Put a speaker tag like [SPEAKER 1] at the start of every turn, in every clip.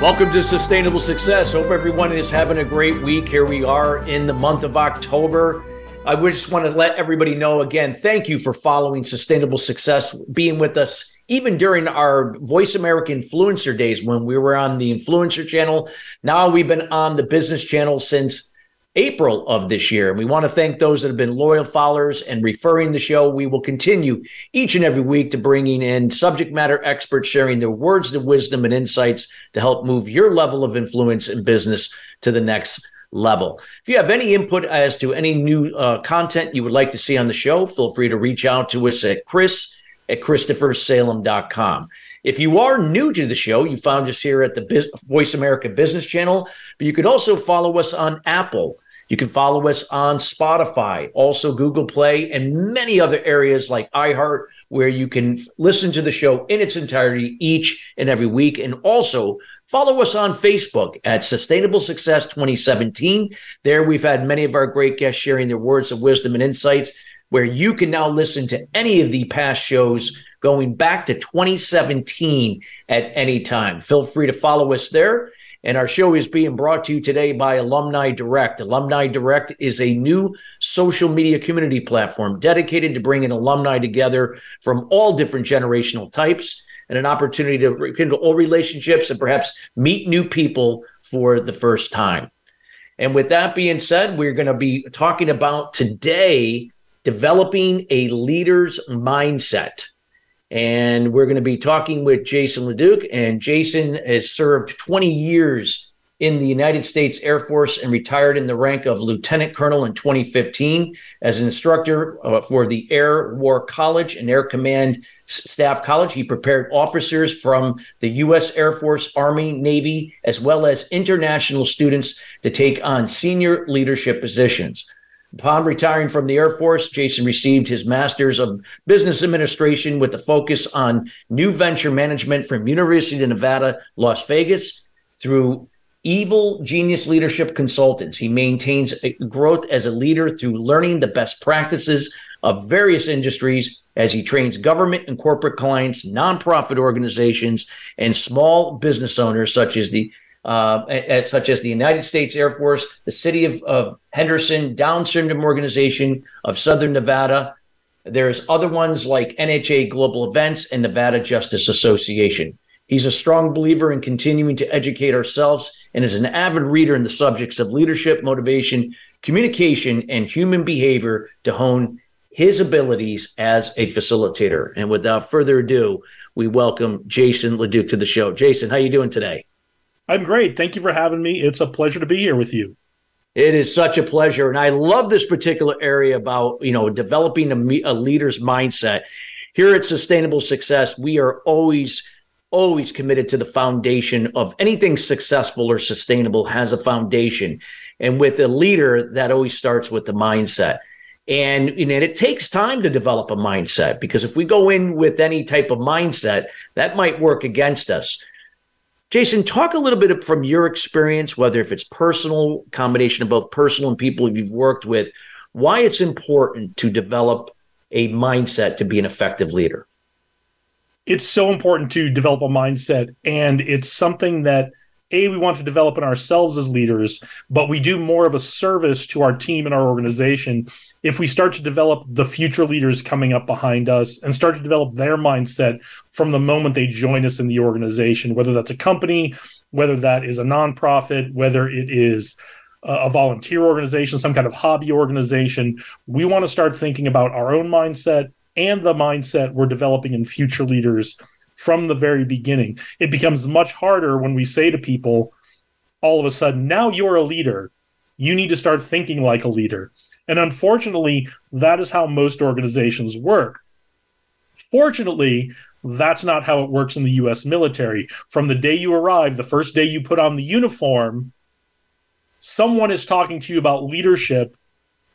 [SPEAKER 1] Welcome to Sustainable Success. Hope everyone is having a great week. Here we are in the month of October. I just want to let everybody know again, thank you for following Sustainable Success, being with us even during our Voice America Influencer days when we were on the Influencer channel. Now we've been on the business channel since April of this year. And we want to thank those that have been loyal followers and referring the show. We will continue each and every week to bringing in subject matter experts sharing their words of wisdom and insights to help move your level of influence in business to the next level. If you have any input as to any new uh, content you would like to see on the show, feel free to reach out to us at chris at christophersalem.com. If you are new to the show, you found us here at the Voice America Business Channel, but you could also follow us on Apple. You can follow us on Spotify, also Google Play, and many other areas like iHeart, where you can listen to the show in its entirety each and every week. And also Follow us on Facebook at Sustainable Success 2017. There, we've had many of our great guests sharing their words of wisdom and insights, where you can now listen to any of the past shows going back to 2017 at any time. Feel free to follow us there. And our show is being brought to you today by Alumni Direct. Alumni Direct is a new social media community platform dedicated to bringing alumni together from all different generational types and an opportunity to rekindle old relationships and perhaps meet new people for the first time. And with that being said, we're going to be talking about today developing a leader's mindset. And we're going to be talking with Jason LeDuc. And Jason has served 20 years in the United States Air Force and retired in the rank of lieutenant colonel in 2015 as an instructor uh, for the Air War College and Air Command Staff College. He prepared officers from the U.S. Air Force, Army, Navy, as well as international students to take on senior leadership positions. Upon retiring from the Air Force, Jason received his Master's of Business Administration with a focus on new venture management from University of Nevada, Las Vegas through Evil Genius Leadership Consultants. He maintains growth as a leader through learning the best practices of various industries as he trains government and corporate clients, nonprofit organizations, and small business owners such as the uh, such as the United States Air Force, the City of, of Henderson, Down Syndrome Organization of Southern Nevada. There's other ones like NHA Global Events and Nevada Justice Association. He's a strong believer in continuing to educate ourselves and is an avid reader in the subjects of leadership, motivation, communication, and human behavior to hone his abilities as a facilitator. And without further ado, we welcome Jason LeDuc to the show. Jason, how are you doing today?
[SPEAKER 2] I'm great. Thank you for having me. It's a pleasure to be here with you.
[SPEAKER 1] It is such a pleasure, and I love this particular area about you know developing a, a leader's mindset. Here at Sustainable Success, we are always always committed to the foundation of anything successful or sustainable has a foundation. And with a leader, that always starts with the mindset. And, know, it takes time to develop a mindset because if we go in with any type of mindset, that might work against us. Jason, talk a little bit from your experience, whether if it's personal, combination of both personal and people you've worked with, why it's important to develop a mindset to be an effective leader.
[SPEAKER 2] It's so important to develop a mindset and it's something that a we want to develop in ourselves as leaders but we do more of a service to our team and our organization if we start to develop the future leaders coming up behind us and start to develop their mindset from the moment they join us in the organization whether that's a company whether that is a nonprofit whether it is a volunteer organization some kind of hobby organization we want to start thinking about our own mindset and the mindset we're developing in future leaders from the very beginning. It becomes much harder when we say to people, all of a sudden, now you're a leader. You need to start thinking like a leader. And unfortunately, that is how most organizations work. Fortunately, that's not how it works in the US military. From the day you arrive, the first day you put on the uniform, someone is talking to you about leadership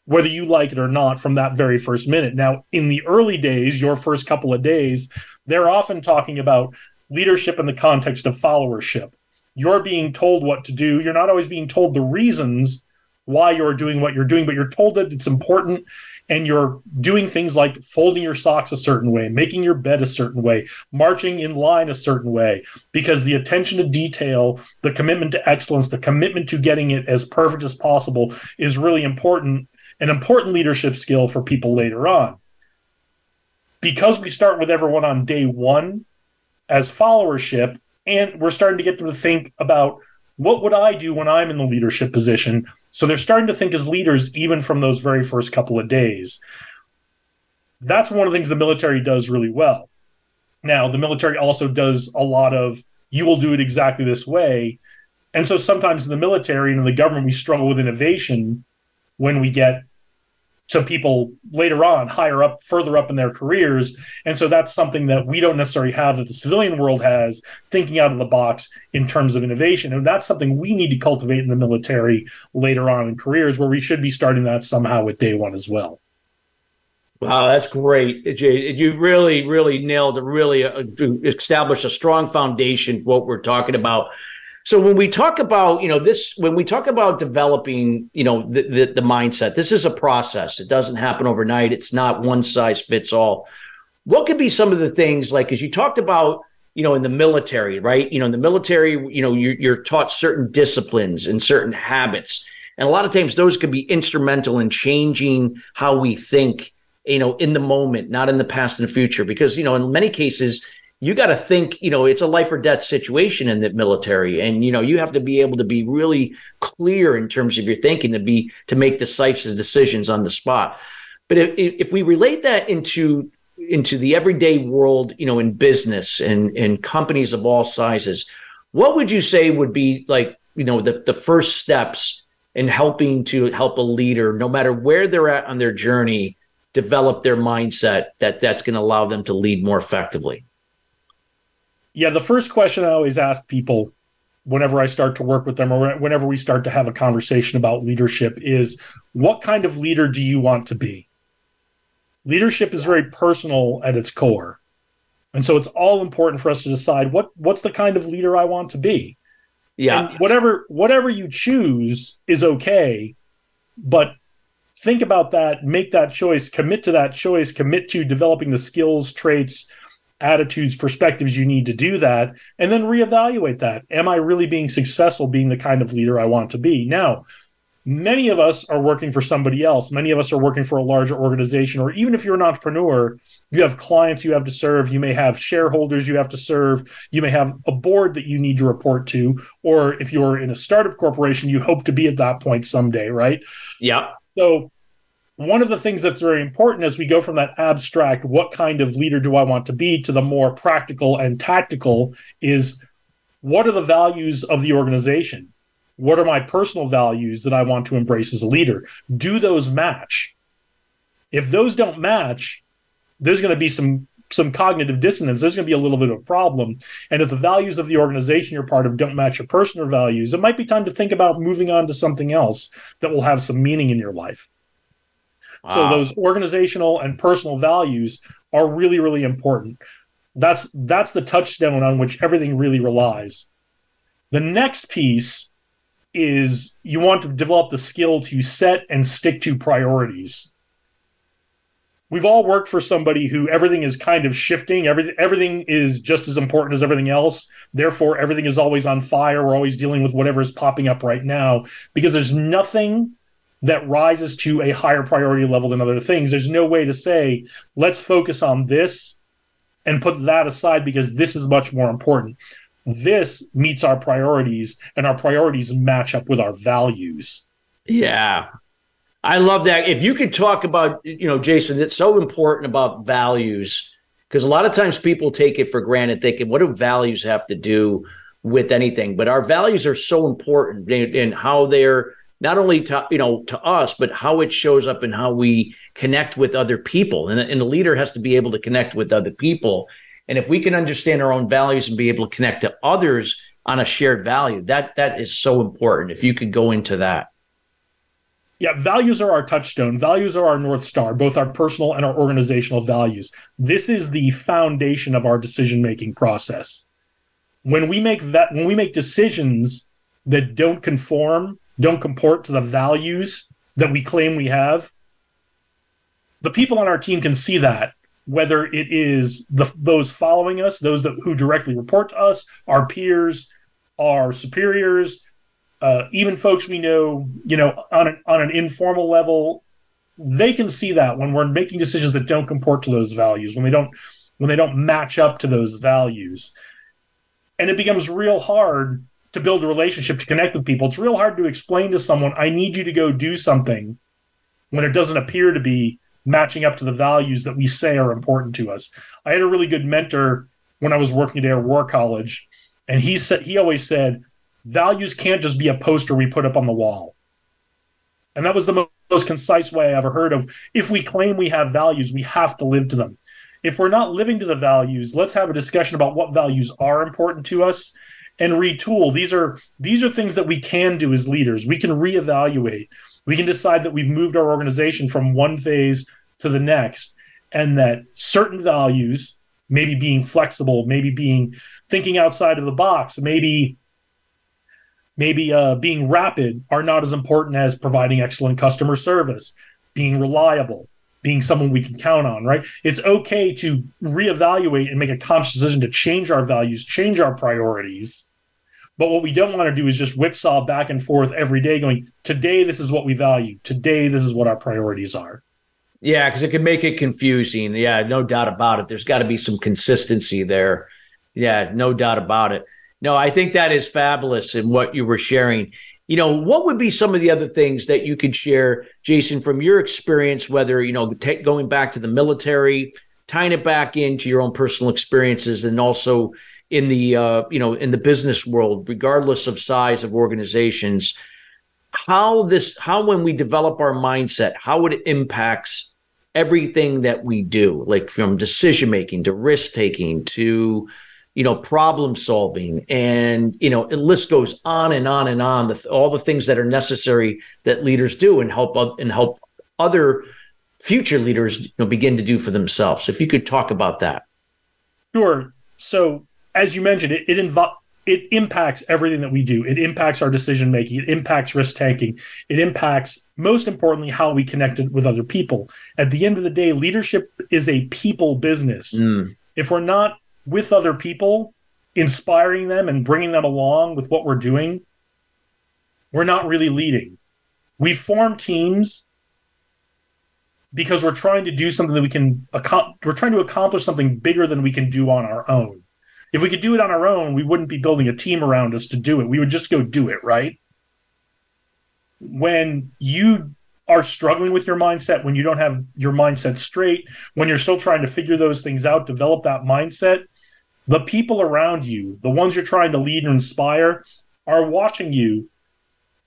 [SPEAKER 2] whether you like it or not from that very first minute. Now, in the early days, your first couple of days, they're often talking about leadership in the context of followership. You're being told what to do. You're not always being told the reasons why you're doing what you're doing, but you're told that it's important and you're doing things like folding your socks a certain way, making your bed a certain way, marching in line a certain way, because the attention to detail, the commitment to excellence, the commitment to getting it as perfect as possible is really important, an important leadership skill for people later on. Because we start with everyone on day one as followership, and we're starting to get them to think about what would I do when I'm in the leadership position? So they're starting to think as leaders even from those very first couple of days. That's one of the things the military does really well. Now, the military also does a lot of you will do it exactly this way. And so sometimes in the military and in the government, we struggle with innovation when we get to people later on, higher up, further up in their careers. And so that's something that we don't necessarily have that the civilian world has, thinking out of the box in terms of innovation. And that's something we need to cultivate in the military later on in careers, where we should be starting that somehow with day one as well.
[SPEAKER 1] Wow, that's great, Jay. You really, really nailed to really uh, establish a strong foundation what we're talking about so when we talk about, you know, this, when we talk about developing, you know, the, the, the mindset, this is a process. It doesn't happen overnight. It's not one size fits all. What could be some of the things like, as you talked about, you know, in the military, right? You know, in the military, you know, you're, you're taught certain disciplines and certain habits. And a lot of times those can be instrumental in changing how we think, you know, in the moment, not in the past and the future. Because, you know, in many cases, you got to think, you know, it's a life or death situation in the military. And, you know, you have to be able to be really clear in terms of your thinking to be, to make decisive decisions on the spot. But if, if we relate that into, into the everyday world, you know, in business and, and companies of all sizes, what would you say would be like, you know, the, the first steps in helping to help a leader, no matter where they're at on their journey, develop their mindset that that's going to allow them to lead more effectively?
[SPEAKER 2] Yeah, the first question I always ask people whenever I start to work with them or whenever we start to have a conversation about leadership is what kind of leader do you want to be? Leadership is very personal at its core. And so it's all important for us to decide what what's the kind of leader I want to be.
[SPEAKER 1] Yeah.
[SPEAKER 2] And whatever whatever you choose is okay, but think about that, make that choice, commit to that choice, commit to developing the skills, traits, attitudes, perspectives you need to do that, and then reevaluate that. Am I really being successful being the kind of leader I want to be? Now, many of us are working for somebody else. Many of us are working for a larger organization, or even if you're an entrepreneur, you have clients you have to serve. You may have shareholders you have to serve. You may have a board that you need to report to. Or if you're in a startup corporation, you hope to be at that point someday, right?
[SPEAKER 1] Yeah.
[SPEAKER 2] So one of the things that's very important as we go from that abstract, what kind of leader do I want to be, to the more practical and tactical is what are the values of the organization? What are my personal values that I want to embrace as a leader? Do those match? If those don't match, there's going to be some some cognitive dissonance. There's going to be a little bit of a problem. And if the values of the organization you're part of don't match your personal values, it might be time to think about moving on to something else that will have some meaning in your life. So those organizational and personal values are really, really important. That's that's the touchstone on which everything really relies. The next piece is you want to develop the skill to set and stick to priorities. We've all worked for somebody who everything is kind of shifting. Everything everything is just as important as everything else. Therefore, everything is always on fire. We're always dealing with whatever is popping up right now because there's nothing that rises to a higher priority level than other things. There's no way to say, let's focus on this and put that aside because this is much more important. This meets our priorities, and our priorities match up with our values.
[SPEAKER 1] Yeah. I love that. If you could talk about, you know, Jason, it's so important about values because a lot of times people take it for granted, thinking, what do values have to do with anything? But our values are so important in, in how they're not only to you know to us but how it shows up and how we connect with other people and, and the leader has to be able to connect with other people and if we can understand our own values and be able to connect to others on a shared value that that is so important if you could go into that
[SPEAKER 2] Yeah, values are our touchstone. Values are our North Star, both our personal and our organizational values. This is the foundation of our decision making process. When we make that, when we make decisions that don't conform, don't comport to the values that we claim we have, the people on our team can see that, whether it is the, those following us, those that, who directly report to us, our peers, our superiors, uh, even folks we know, you know, on an, on an informal level, they can see that when we're making decisions that don't comport to those values, when they don't when they don't match up to those values, and it becomes real hard to build a relationship to connect with people. It's real hard to explain to someone, "I need you to go do something," when it doesn't appear to be matching up to the values that we say are important to us. I had a really good mentor when I was working at Air War College, and he said he always said values can't just be a poster we put up on the wall. And that was the most concise way I ever heard of. If we claim we have values, we have to live to them. If we're not living to the values, let's have a discussion about what values are important to us and retool. These are these are things that we can do as leaders. We can reevaluate. We can decide that we've moved our organization from one phase to the next and that certain values, maybe being flexible, maybe being thinking outside of the box, maybe maybe uh, being rapid are not as important as providing excellent customer service, being reliable, being someone we can count on, right? It's okay to reevaluate and make a conscious decision to change our values, change our priorities. But what we don't want to do is just whipsaw back and forth every day, going, today, this is what we value. Today, this is what our priorities are.
[SPEAKER 1] Yeah, because it can make it confusing. Yeah, no doubt about it. There's got to be some consistency there. Yeah, no doubt about it. No, I think that is fabulous in what you were sharing. You know, what would be some of the other things that you could share, Jason, from your experience, whether, you know, take, going back to the military, tying it back into your own personal experiences, and also in the, uh, you know, in the business world, regardless of size of organizations, how this, how when we develop our mindset, how it impacts everything that we do, like from decision making to risk taking to, you know, problem solving, and you know, the list goes on and on and on. The, all the things that are necessary that leaders do and help and help other future leaders you know, begin to do for themselves. If you could talk about that.
[SPEAKER 2] Sure. So, as you mentioned, it it, invo- it impacts everything that we do. It impacts our decision making. It impacts risk taking. It impacts, most importantly, how we connected with other people. At the end of the day, leadership is a people business. Mm. If we're not with other people, inspiring them and bringing them along with what we're doing, we're not really leading. We form teams because we're trying to do something that we can we're trying to accomplish something bigger than we can do on our own. If we could do it on our own, we wouldn't be building a team around us to do it. We would just go do it, right? When you are struggling with your mindset, when you don't have your mindset straight, when you're still trying to figure those things out, develop that mindset, the people around you, the ones you're trying to lead and inspire, are watching you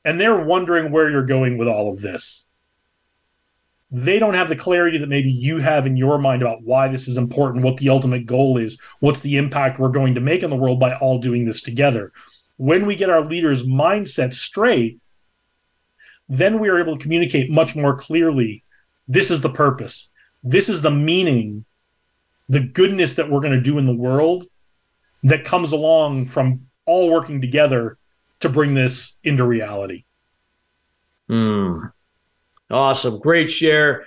[SPEAKER 2] and they're wondering where you're going with all of this. They don't have the clarity that maybe you have in your mind about why this is important, what the ultimate goal is, what's the impact we're going to make in the world by all doing this together. When we get our leaders' mindset straight, then we are able to communicate much more clearly this is the purpose, this is the meaning the goodness that we're going to do in the world that comes along from all working together to bring this into reality.
[SPEAKER 1] Mm. Awesome. Great share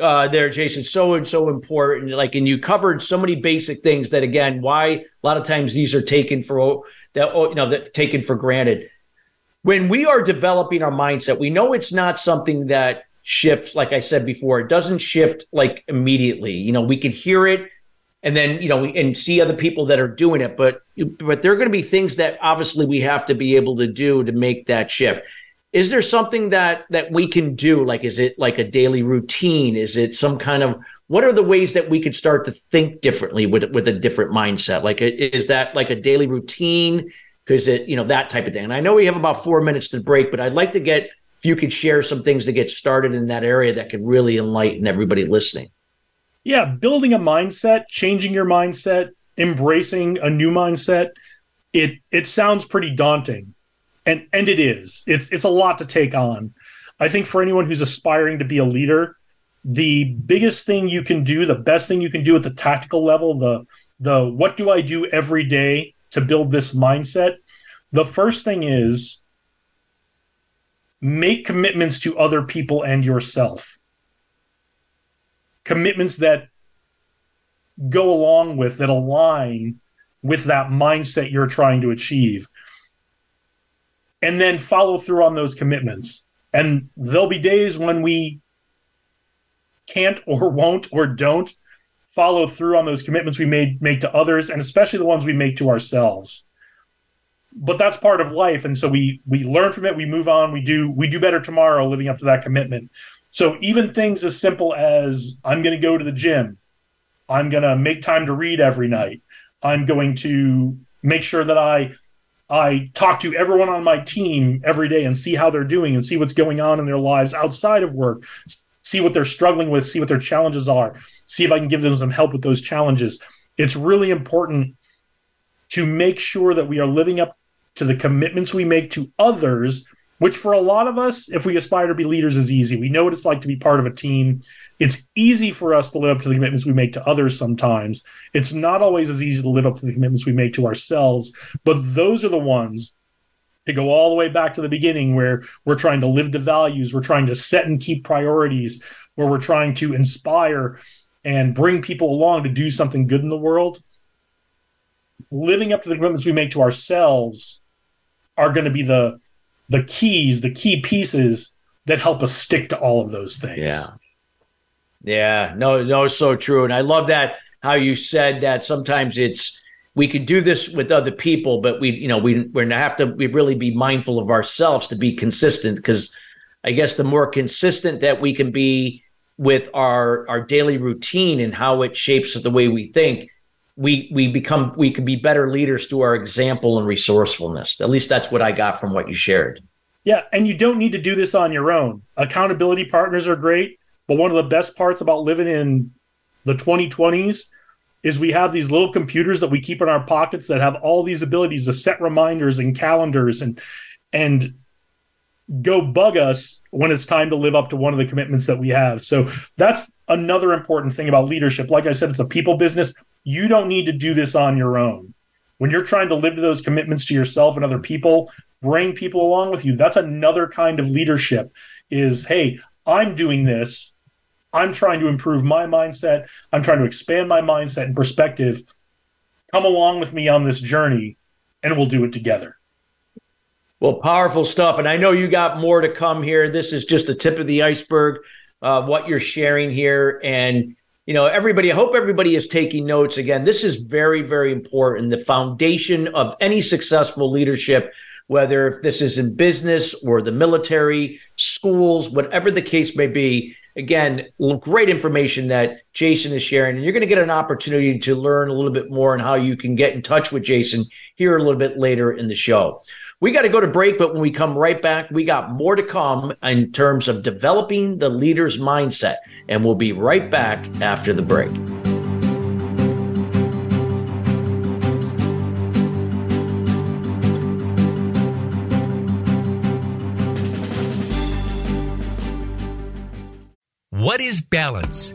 [SPEAKER 1] uh, there, Jason. So and so important. Like, and you covered so many basic things that, again, why a lot of times these are taken for that, you know, that taken for granted. When we are developing our mindset, we know it's not something that shifts. Like I said before, it doesn't shift like immediately. You know, we can hear it and then you know and see other people that are doing it but but there are going to be things that obviously we have to be able to do to make that shift is there something that that we can do? Like is it like a daily routine? Is it some kind of what are the ways that we could start to think differently with with a different mindset? Like is that like a daily routine? Because it you know that type of thing. And i know we have about four minutes to break but i'd like to get if you could share some things to get started in that area that could really enlighten everybody listening.
[SPEAKER 2] Yeah, building a mindset, changing your mindset, embracing a new mindset, it it sounds pretty daunting. And and it is. It's it's a lot to take on. I think for anyone who's aspiring to be a leader, the biggest thing you can do, the best thing you can do at the tactical level, the the what do I do every day to build this mindset? The first thing is make commitments to other people and yourself. Commitments that go along with, that align with that mindset you're trying to achieve. And then follow through on those commitments. And there'll be days when we can't or won't or don't follow through on those commitments we made make to others and especially the ones we make to ourselves but that's part of life and so we we learn from it we move on we do we do better tomorrow living up to that commitment so even things as simple as i'm going to go to the gym i'm going to make time to read every night i'm going to make sure that i i talk to everyone on my team every day and see how they're doing and see what's going on in their lives outside of work see what they're struggling with, see what their challenges are, see if I can give them some help with those challenges. It's really important to make sure that we are living up to the commitments we make to others, which for a lot of us, if we aspire to be leaders, is easy. We know what it's like to be part of a team. It's easy for us to live up to the commitments we make to others sometimes. It's not always as easy to live up to the commitments we make to ourselves, but those are the ones to go all the way back to the beginning where we're trying to live to values, we're trying to set and keep priorities, where we're trying to inspire and bring people along to do something good in the world. Living up to the commitments we make to ourselves are going to be the the keys, the key pieces that help us stick to all of those things.
[SPEAKER 1] Yeah. Yeah, no, no, so true. And I love that how you said that sometimes it's we could do this with other people, but we, you know, we we're gonna have to we really be mindful of ourselves to be consistent because I guess the more consistent that we can be with our our daily routine and how it shapes the way we think, we we become we can be better leaders through our example and resourcefulness. At least that's what I got from what you shared.
[SPEAKER 2] Yeah, and you don't need to do this on your own. Accountability partners are great, but one of the best parts about living in the 2020s is we have these little computers that we keep in our pockets that have all these abilities to set reminders and calendars and and go bug us when it's time to live up to one of the commitments that we have. So that's another important thing about leadership. Like I said, it's a people business. You don't need to do this on your own. When you're trying to live to those commitments to yourself and other people, bring people along with you. That's another kind of leadership is, hey, I'm doing this I'm trying to improve my mindset. I'm trying to expand my mindset and perspective. Come along with me on this journey and we'll do it together.
[SPEAKER 1] Well, powerful stuff. And I know you got more to come here. This is just the tip of the iceberg, uh, what you're sharing here. And, you know, everybody, I hope everybody is taking notes. Again, this is very, very important. The foundation of any successful leadership, whether this is in business or the military, schools, whatever the case may be, again, great information that Jason is sharing. And you're going to get an opportunity to learn a little bit more on how you can get in touch with Jason here a little bit later in the show. We got to go to break, but when we come right back, we got more to come in terms of developing the leader's mindset. And we'll be right back after the break.
[SPEAKER 3] What is balance?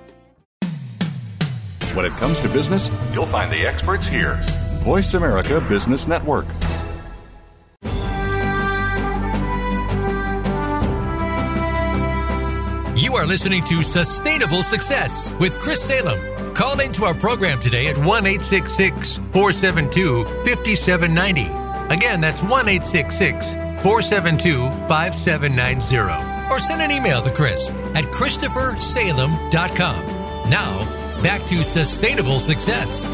[SPEAKER 4] When it comes to business, you'll find the experts here. Voice America Business Network.
[SPEAKER 3] You are listening to Sustainable Success with Chris Salem. Call into our program today at 1 472 5790. Again, that's 1 472 5790. Or send an email to Chris at ChristopherSalem.com. Now, back to Sustainable Success.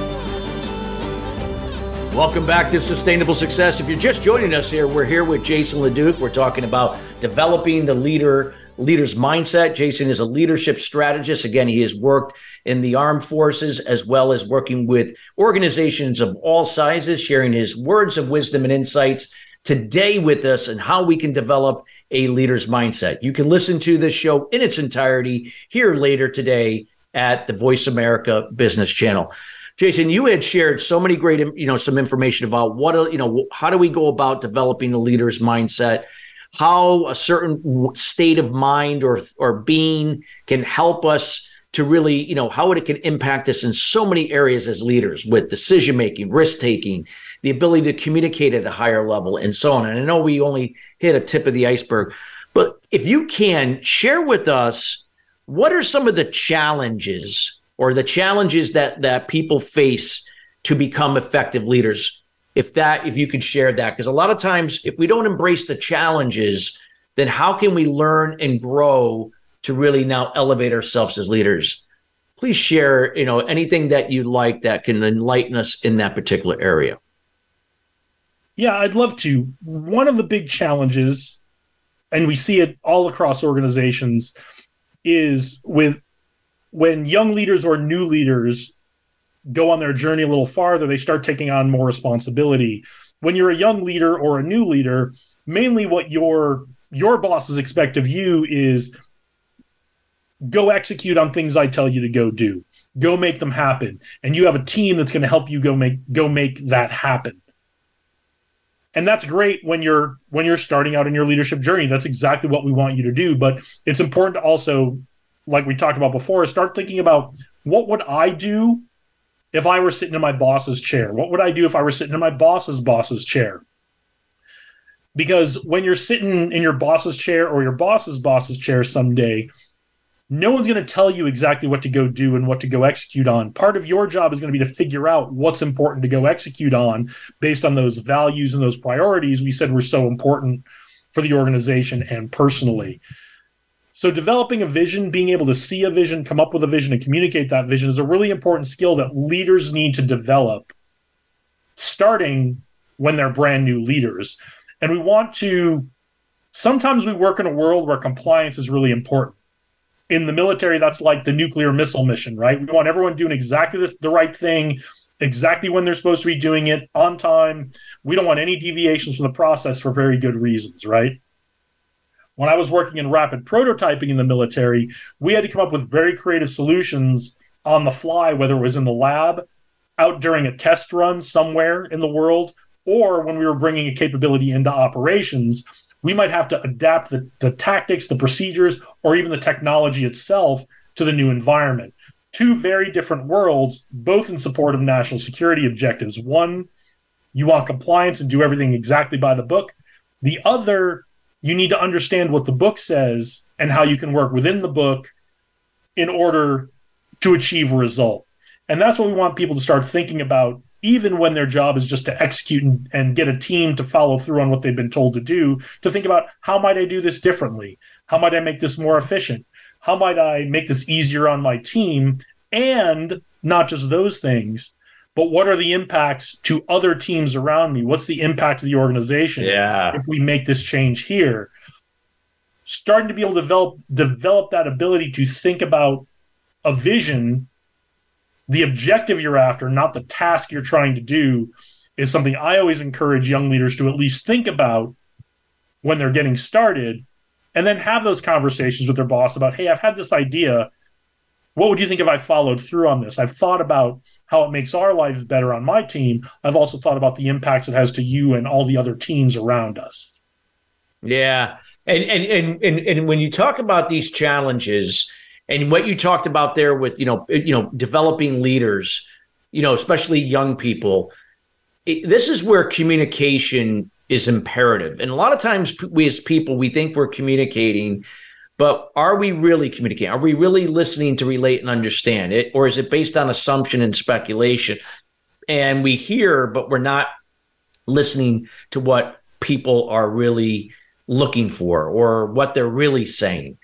[SPEAKER 1] Welcome back to Sustainable Success. If you're just joining us here, we're here with Jason LeDuc. We're talking about developing the leader leader's mindset. Jason is a leadership strategist. Again, he has worked in the armed forces as well as working with organizations of all sizes, sharing his words of wisdom and insights today with us and how we can develop a leader's mindset. You can listen to this show in its entirety here later today at the Voice America Business Channel. Jason, you had shared so many great, you know, some information about what, you know, how do we go about developing a leader's mindset? how a certain state of mind or or being can help us to really, you know, how it can impact us in so many areas as leaders with decision making, risk taking, the ability to communicate at a higher level, and so on. And I know we only hit a tip of the iceberg, but if you can share with us what are some of the challenges or the challenges that that people face to become effective leaders? If that if you could share that because a lot of times if we don't embrace the challenges then how can we learn and grow to really now elevate ourselves as leaders? Please share you know anything that you like that can enlighten us in that particular area.
[SPEAKER 2] Yeah i'd love to. One of the big challenges and we see it all across organizations is with when young leaders or new leaders go on their journey a little farther, they start taking on more responsibility. When you're a young leader or a new leader, mainly what your your bosses expect of you is go execute on things I tell you to go do. Go make them happen. And you have a team that's going to help you go make go make that happen. And that's great when you're when you're starting out in your leadership journey. That's exactly what we want you to do, but it's important to also like we talked about before, start thinking about what would I do if I were sitting in my boss's chair? What would I do if I were sitting in my boss's boss's chair? Because when you're sitting in your boss's chair or your boss's boss's chair someday, no one's going to tell you exactly what to go do and what to go execute on. Part of your job is going to be to figure out what's important to go execute on based on those values and those priorities we said were so important for the organization and personally. So, developing a vision, being able to see a vision, come up with a vision, and communicate that vision is a really important skill that leaders need to develop starting when they're brand new leaders. And we want to, sometimes we work in a world where compliance is really important. In the military, that's like the nuclear missile mission, right? We want everyone doing exactly this, the right thing, exactly when they're supposed to be doing it on time. We don't want any deviations from the process for very good reasons, right? when I was working in rapid prototyping in the military, we had to come up with very creative solutions on the fly, whether it was in the lab, out during a test run somewhere in the world, or when we were bringing a capability into operations. We might have to adapt the, the tactics, the procedures, or even the technology itself to the new environment. Two very different worlds, both in support of national security objectives. One, you want compliance and do everything exactly by the book. The other, you need to understand what the book says and how you can work within the book in order to achieve a result. And that's what we want people to start thinking about, even when their job is just to execute and, and, get a team to follow through on what they've been told to do, to think about how might I do this differently? How might I make this more efficient? How might I make this easier on my team? And not just those things, but what are the impacts to other teams around me? What's the impact to the organization
[SPEAKER 1] yeah.
[SPEAKER 2] if we make this change here? Starting to be able to develop develop that ability to think about a vision, the objective you're after, not the task you're trying to do, is something I always encourage young leaders to at least think about when they're getting started, and then have those conversations with their boss about, hey, I've had this idea what would you think if I followed through on this? I've thought about how it makes our lives better on my team. I've also thought about the impacts it has to you and all the other teams around us.
[SPEAKER 1] Yeah. And and and and, and when you talk about these challenges and what you talked about there with, you know, you know, developing leaders, you know, especially young people, it, this is where communication is imperative. And a lot of times we as people we think we're communicating but are we really communicating? Are we really listening to relate and understand it? Or is it based on assumption and speculation? And we hear, but we're not listening to what people are really looking for or what they're really saying.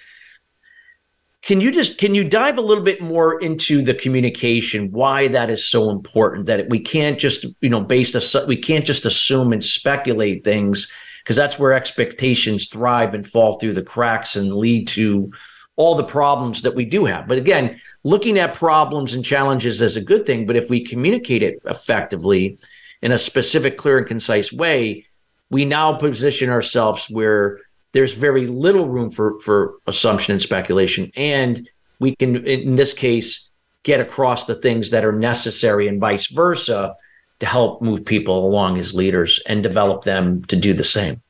[SPEAKER 1] Can you just can you dive a little bit more into the communication? Why that is so important that we can't just you know based a we can't just assume and speculate things because that's where expectations thrive and fall through the cracks and lead to all the problems that we do have. But again, looking at problems and challenges is a good thing. But if we communicate it effectively in a specific, clear, and concise way, we now position ourselves where there's very little room for, for assumption and speculation. And we can, in this case, get across the things that are necessary and vice versa to help move people along as leaders and develop them to do the same.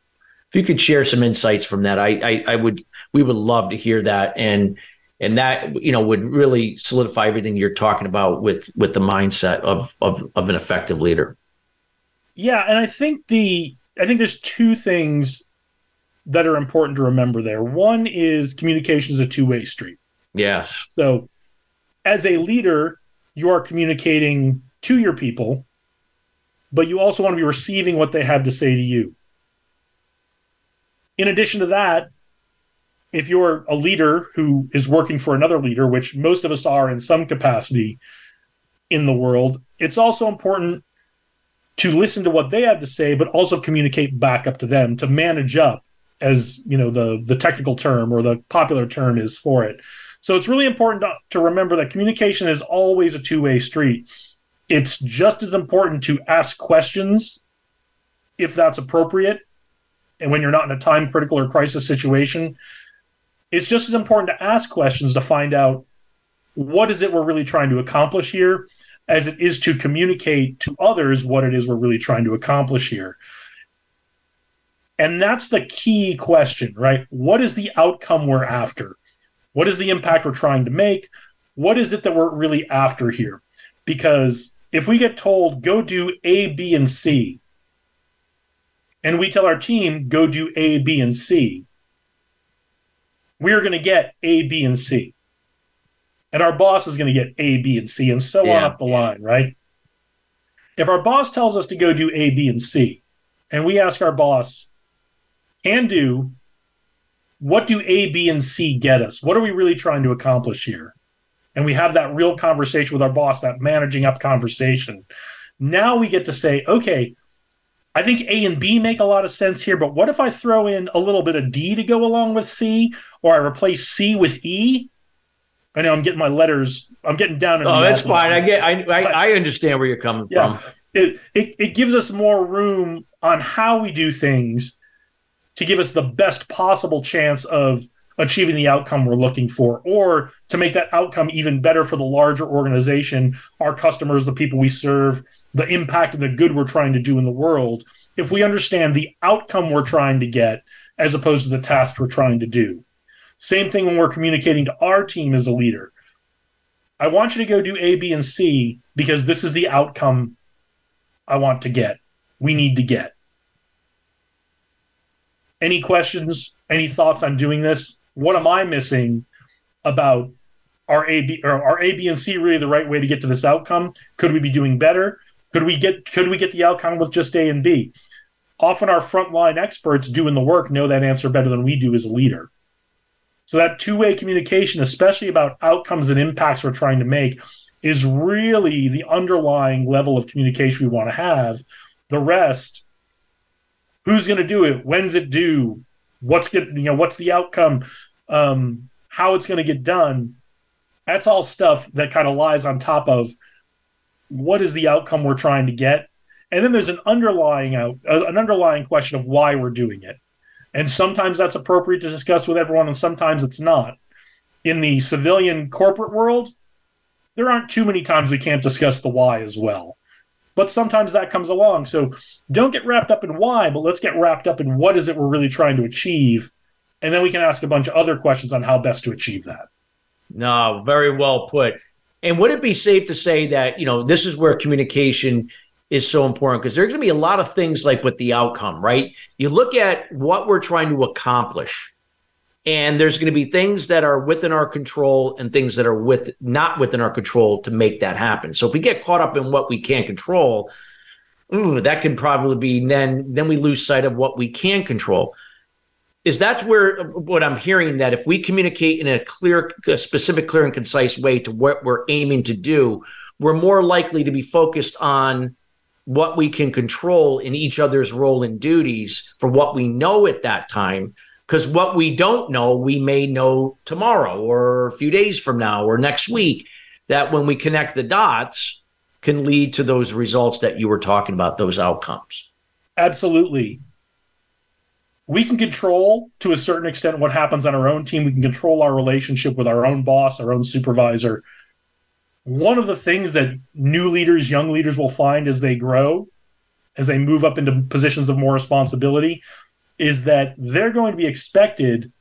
[SPEAKER 1] If you could share some insights from that, I, I, I would we would love to hear that and and that you know would really solidify everything you're talking about with with the mindset of of, of an effective leader.
[SPEAKER 2] Yeah, and I think the I think there's two things that are important to remember there. One is communication is a two-way street.
[SPEAKER 1] Yes.
[SPEAKER 2] So as a leader, you are communicating to your people but you also want to be receiving what they have to say to you. In addition to that, if you're a leader who is working for another leader, which most of us are in some capacity in the world, it's also important to listen to what they have to say, but also communicate back up to them to manage up, as you know the the technical term or the popular term is for it. So it's really important to, remember that communication is always a two way street it's just as important to ask questions if that's appropriate. And when you're not in a time critical or crisis situation, it's just as important to ask questions to find out what is it we're really trying to accomplish here as it is to communicate to others what it is we're really trying to accomplish here. And that's the key question, right? What is the outcome we're after? What is the impact we're trying to make? What is it that we're really after here? Because if we get told go do A, B, and C, and we tell our team go do A, B, and C, we're going to get A, B, and C. And our boss is going to get A, B, and C, and so yeah. on up the line, right? If our boss tells us to go do A, B, and C, and we ask our boss, can do, what do A, B, and C get us? What are we really trying to accomplish here? and we have that real conversation with our boss, that managing up conversation. Now we get to say, okay, I think A and B make a lot of sense here, but what if I throw in a little bit of D to go along with C, or I replace C with E? I know I'm getting my letters. I'm getting down.
[SPEAKER 1] Oh, that's fine. I get. I, I, I understand where you're coming yeah, from.
[SPEAKER 2] It, it it gives us more room on how we do things to give us the best possible chance of achieving the outcome we're looking for, or to make that outcome even better for the larger organization, our customers, the people we serve, the impact and the good we're trying to do in the world. If we understand the outcome we're trying to get as opposed to the task we're trying to do. Same thing when we're communicating to our team as a leader. I want you to go do A, B, and C because this is the outcome I want to get, we need to get. Any questions? Any thoughts on doing this? what am I missing about our A B or are A B and C really the right way to get to this outcome? Could we be doing better? Could we get could we get the outcome with just A and B? Often our frontline experts doing the work know that answer better than we do as a leader. So that two-way communication, especially about outcomes and impacts we're trying to make, is really the underlying level of communication we want to have. The rest, who's going to do it? When's it due? what's you know, what's the outcome, um, how it's going to get done. That's all stuff that kind of lies on top of what is the outcome we're trying to get, and then there's an underlying out uh, an underlying question of why we're doing it, and sometimes that's appropriate to discuss with everyone, and sometimes it's not. In the civilian corporate world, there aren't too many times we can't discuss the why as well but sometimes that comes along. So don't get wrapped up in why, but let's get wrapped up in what is it we're really trying to achieve. And then we can ask a bunch of other questions on how best to achieve that.
[SPEAKER 1] No, very well put. And would it be safe to say that, you know, this is where communication is so important because there's going to be a lot of things like with the outcome, right? You look at what we're trying to accomplish and there's going to be things that are within our control and things that are with not within our control to make that happen. So if we get caught up in what we can't control, ooh, that can probably be then then we lose sight of what we can control. Is that where what I'm hearing that if we communicate in a clear, a specific, clear, and concise way to what we're aiming to do, we're more likely to be focused on what we can control in each other's role and duties for what we know at that time because what we don't know, we may know tomorrow or a few days from now or next week. That when we connect the dots, can lead to those results that you were talking about, those outcomes.
[SPEAKER 2] Absolutely. We can control to a certain extent what happens on our own team. We can control our relationship with our own boss, our own supervisor. One of the things that new leaders, young leaders will find as they grow, as they move up into positions of more responsibility, is that they're going to be expected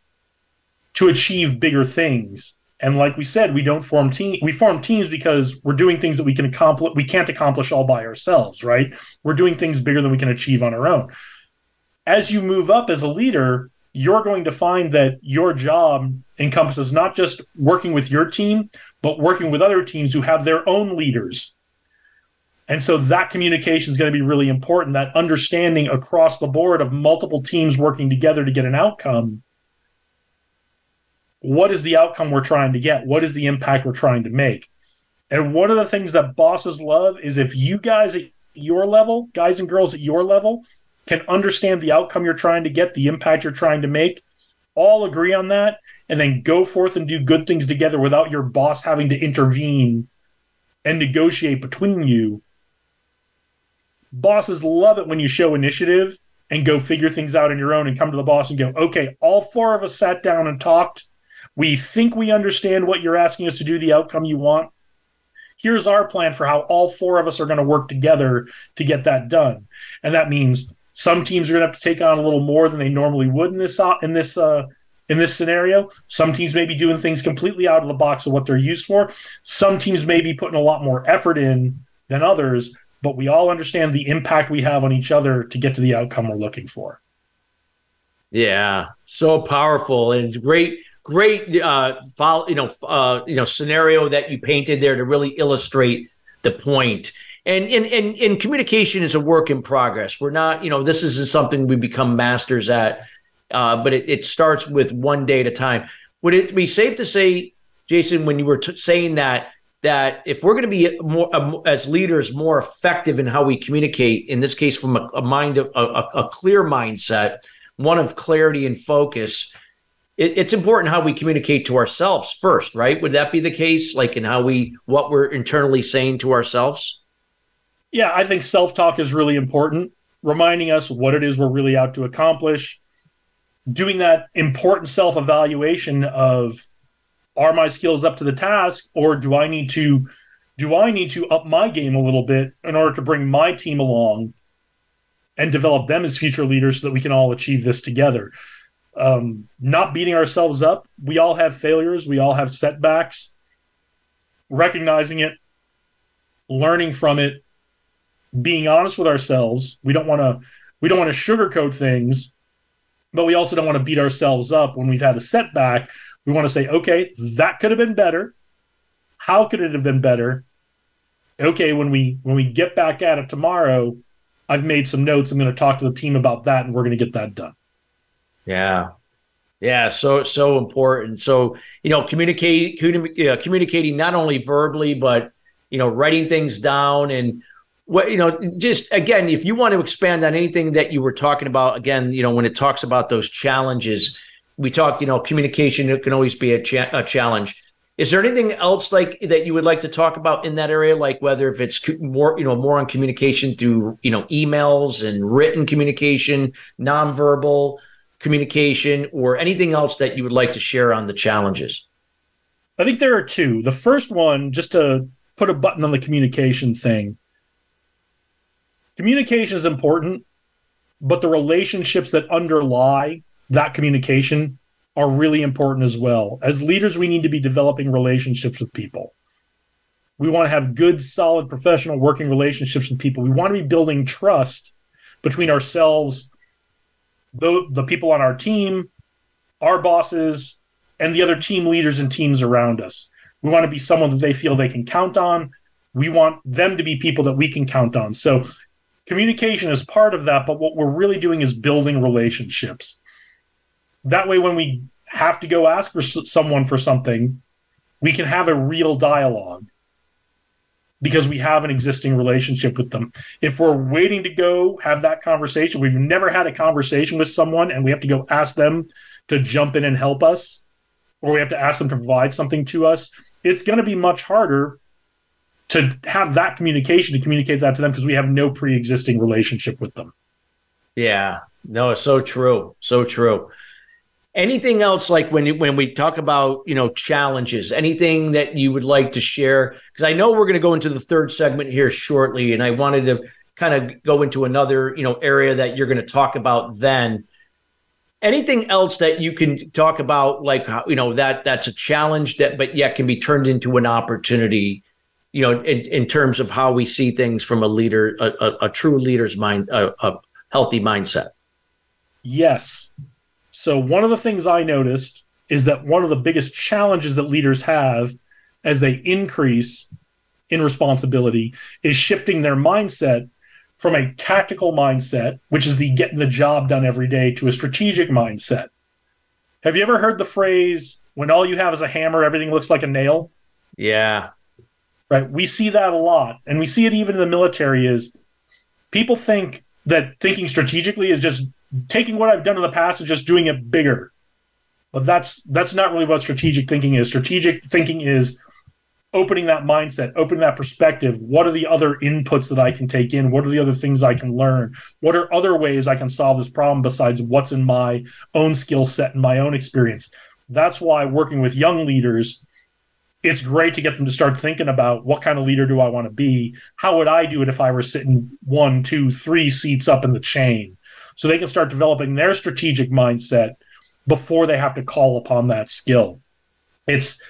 [SPEAKER 2] to achieve bigger things. And like we said, we don't form team. We form teams because we're doing things that we can accomplish. We can't accomplish all by ourselves, right? We're doing things bigger than we can achieve on our own. As you move up as a leader, you're going to find that your job encompasses not just working with your team, but working with other teams who have their own leaders and so that communication is going to be really important, that understanding across the board of multiple teams working together to get an outcome. What is the outcome we're trying to get? What is the impact we're trying to make? And one of the things that bosses love is if you guys at your level, guys and girls at your level, can understand the outcome you're trying to get, the impact you're trying to make, all agree on that, and then go forth and do good things together without your boss having to intervene and negotiate between you bosses love it when you show initiative and go figure things out on your own and come to the boss and go, okay, all four of us sat down and talked. We think we understand what you're asking us to do, the outcome you want. Here's our plan for how all four of us are going to work together to get that done. And that means some teams are going to have to take on a little more than they normally would in this uh, in this uh, in this scenario. Some teams may be doing things completely out of the box of what they're used for. Some teams may be putting a lot more effort in than others, but we all understand the impact we have on each other to get to the outcome we're looking for.
[SPEAKER 1] Yeah, so powerful and great, great, uh, follow, you know, uh, you know, scenario that you painted there to really illustrate the point. And in in communication is a work in progress. We're not, you know, this isn't something we become masters at, uh, but it, it starts with one day at a time. Would it be safe to say, Jason, when you were t- saying that that if we're going to be more as leaders more effective in how we communicate in this case from a, a mind a, a, clear mindset one of clarity and focus it, it's important how we communicate to ourselves first right? Would that be the case? Like in how we what we're internally saying to ourselves?
[SPEAKER 2] Yeah i think self-talk is really important. Reminding us what it is we're really out to accomplish. Doing that important self-evaluation of are my skills up to the task or do I need to do I need to up my game a little bit in order to bring my team along and develop them as future leaders so that we can all achieve this together. Um, not beating ourselves up. We all have failures. We all have setbacks. Recognizing it, learning from it, being honest with ourselves. We don't want to we don't want to sugarcoat things, but we also don't want to beat ourselves up when we've had a setback we want to say, okay, that could have been better. How could it have been better? Okay, when we when we get back at it tomorrow, I've made some notes. I'm going to talk to the team about that, and we're going to get that done.
[SPEAKER 1] Yeah, yeah, so so important. So you know, communicate, uh, communicating not only verbally but you know, writing things down and what you know. Just again, if you want to expand on anything that you were talking about, again, you know, when it talks about those challenges, we talked, you know, communication it can always be a, cha- a, challenge. Is there anything else like that you would like to talk about in that area, like whether if it's more, you know, more on communication through, you know, emails and written communication, nonverbal communication, or anything else that you would like to share on the challenges?
[SPEAKER 2] I think there are two. The first one, just to put a button on the communication thing. Communication is important, but the relationships that underlie that communication are really important as well. As leaders, we need to be developing relationships with people. We want to have good, solid, professional working relationships with people. We want to be building trust between ourselves, the, the people on our team, our bosses, and the other team leaders and teams around us. We want to be someone that they feel they can count on. We want them to be people that we can count on. So communication is part of that, but what we're really doing is building relationships. That way, when we have to go ask for someone for something, we can have a real dialogue because we have an existing relationship with them. If we're waiting to go have that conversation, we've never had a conversation with someone and we have to go ask them to jump in and help us, or we have to ask them to provide something to us, it's going to be much harder to have that communication to communicate that to them because we have no pre-existing relationship with them.
[SPEAKER 1] Yeah, no, it's so true, so true. Anything else like when when we talk about you know challenges? Anything that you would like to share? Because I know we're going to go into the third segment here shortly, and I wanted to kind of go into another you know area that you're going to talk about then. Anything else that you can talk about, like you know that that's a challenge that, but yet can be turned into an opportunity you know, in, in terms of how we see things from a leader, a, a, a true leader's mind, a, a, healthy mindset?
[SPEAKER 2] Yes. So one of the things I noticed is that one of the biggest challenges that leaders have as they increase in responsibility is shifting their mindset from a tactical mindset, which is the getting the job done every day, to a strategic mindset. Have you ever heard the phrase, when all you have is a hammer, everything looks like a nail?
[SPEAKER 1] Yeah
[SPEAKER 2] right? We see that a lot, and we see it even in the military. Is people think that thinking strategically is just taking what I've done in the past and just doing it bigger. But that's that's not really what strategic thinking is. Strategic thinking is opening that mindset, opening that perspective. What are the other inputs that I can take in? What are the other things I can learn? What are other ways I can solve this problem besides what's in my own skill set and my own experience? That's why working with young leaders it's great to get them to start thinking about what kind of leader do I want to be? How would I do it if I were sitting one, two, three seats up in the chain? So they can start developing their strategic mindset before they have to call upon that skill. It's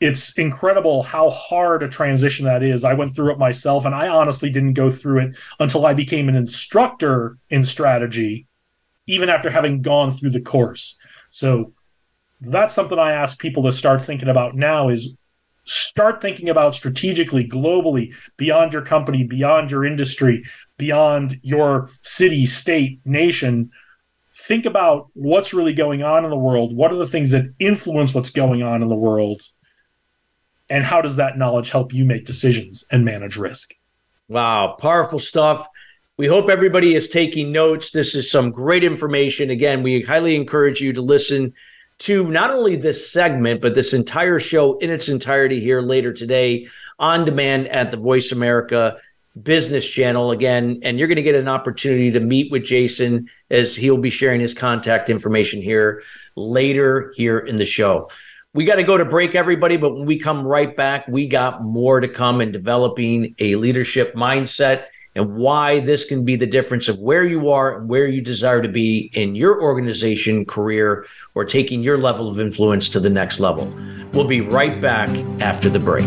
[SPEAKER 2] it's incredible how hard a transition that is. I went through it myself, and I honestly didn't go through it until I became an instructor in strategy, even after having gone through the course. So that's something I ask people to start thinking about now is start thinking about strategically, globally, beyond your company, beyond your industry, beyond your city, state, nation. Think about what's really going on in the world. What are the things that influence what's going on in the world? And how does that knowledge help you make decisions and manage risk?
[SPEAKER 1] Wow, powerful stuff. We hope everybody is taking notes. This is some great information. Again, we highly encourage you to listen to not only this segment, but this entire show in its entirety here later today on demand at the Voice America business channel again. And you're going to get an opportunity to meet with Jason as he'll be sharing his contact information here later here in the show. We got to go to break, everybody, but when we come right back, we got more to come in developing a leadership mindset and why this can be the difference of where you are and where you desire to be in your organization, career, or taking your level of influence to the next level. We'll be right back after the break.